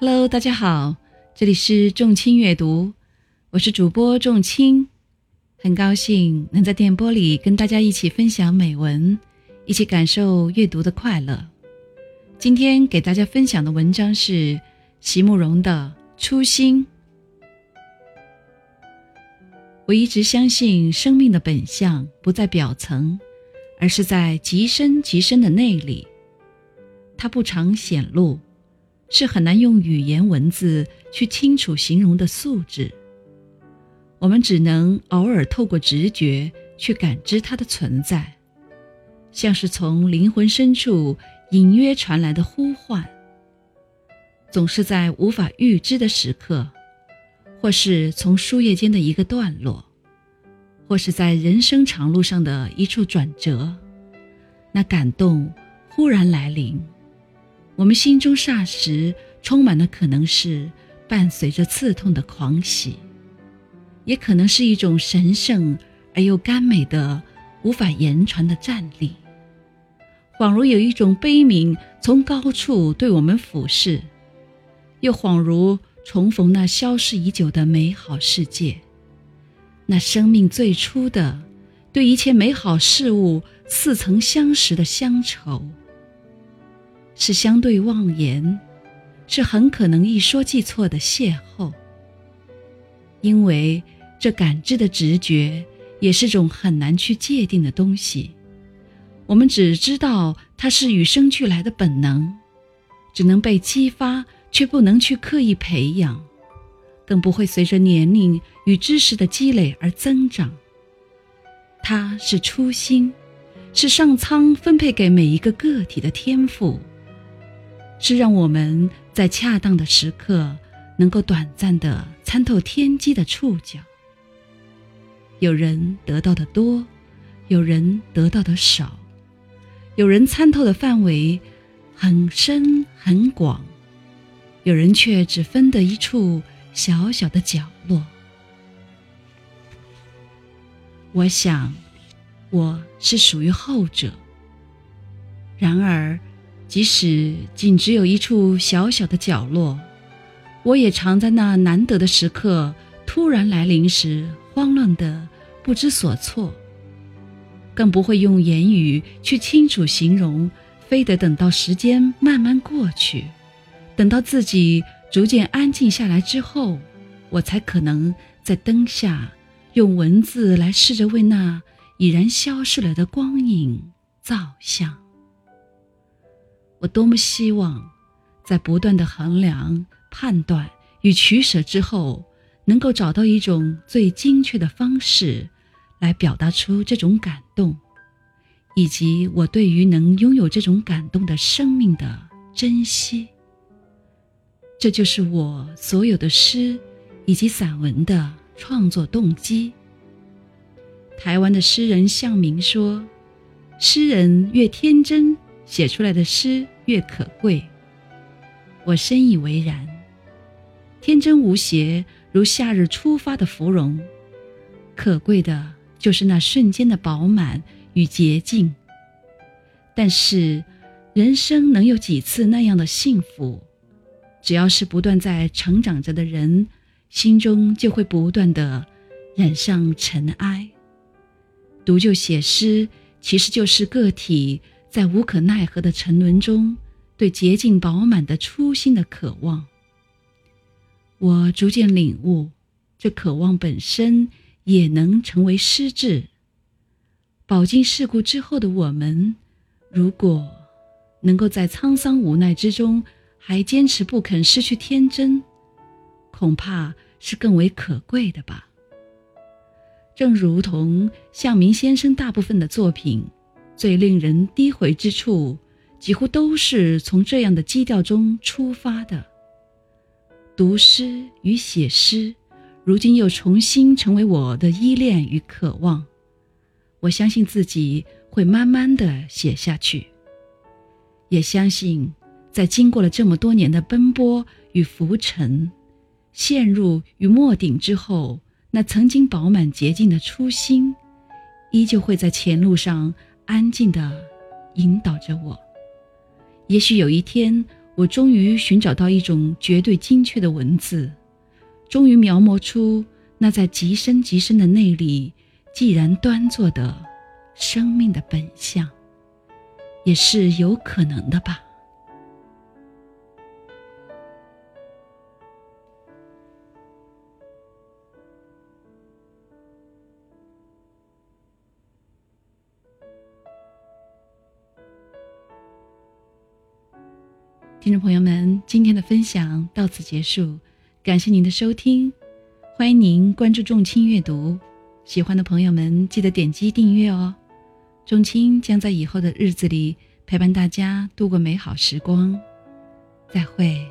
Hello，大家好，这里是众卿阅读，我是主播众卿，很高兴能在电波里跟大家一起分享美文，一起感受阅读的快乐。今天给大家分享的文章是席慕容的《初心》。我一直相信，生命的本相不在表层，而是在极深极深的内里。它不常显露。是很难用语言文字去清楚形容的素质。我们只能偶尔透过直觉去感知它的存在，像是从灵魂深处隐约传来的呼唤。总是在无法预知的时刻，或是从书页间的一个段落，或是在人生长路上的一处转折，那感动忽然来临。我们心中霎时充满了，可能是伴随着刺痛的狂喜，也可能是一种神圣而又甘美的、无法言传的站立，恍如有一种悲悯从高处对我们俯视，又恍如重逢那消失已久的美好世界，那生命最初的对一切美好事物似曾相识的乡愁。是相对妄言，是很可能一说即错的邂逅。因为这感知的直觉也是种很难去界定的东西，我们只知道它是与生俱来的本能，只能被激发，却不能去刻意培养，更不会随着年龄与知识的积累而增长。它是初心，是上苍分配给每一个个体的天赋。是让我们在恰当的时刻，能够短暂的参透天机的触角。有人得到的多，有人得到的少，有人参透的范围很深很广，有人却只分得一处小小的角落。我想，我是属于后者。然而。即使仅只有一处小小的角落，我也常在那难得的时刻突然来临时慌乱的不知所措，更不会用言语去清楚形容，非得等到时间慢慢过去，等到自己逐渐安静下来之后，我才可能在灯下用文字来试着为那已然消逝了的光影造像。我多么希望，在不断的衡量、判断与取舍之后，能够找到一种最精确的方式，来表达出这种感动，以及我对于能拥有这种感动的生命的珍惜。这就是我所有的诗以及散文的创作动机。台湾的诗人向明说：“诗人越天真。”写出来的诗越可贵，我深以为然。天真无邪，如夏日初发的芙蓉，可贵的就是那瞬间的饱满与洁净。但是，人生能有几次那样的幸福？只要是不断在成长着的人，心中就会不断的染上尘埃。读就写诗，其实就是个体。在无可奈何的沉沦中，对洁净饱满的初心的渴望，我逐渐领悟，这渴望本身也能成为失志。饱经世故之后的我们，如果能够在沧桑无奈之中还坚持不肯失去天真，恐怕是更为可贵的吧。正如同向明先生大部分的作品。最令人低回之处，几乎都是从这样的基调中出发的。读诗与写诗，如今又重新成为我的依恋与渴望。我相信自己会慢慢的写下去，也相信，在经过了这么多年的奔波与浮沉、陷入与没顶之后，那曾经饱满洁净的初心，依旧会在前路上。安静地引导着我。也许有一天，我终于寻找到一种绝对精确的文字，终于描摹出那在极深极深的内里既然端坐的生命的本相，也是有可能的吧。听众朋友们，今天的分享到此结束，感谢您的收听，欢迎您关注众卿阅读，喜欢的朋友们记得点击订阅哦。众卿将在以后的日子里陪伴大家度过美好时光，再会。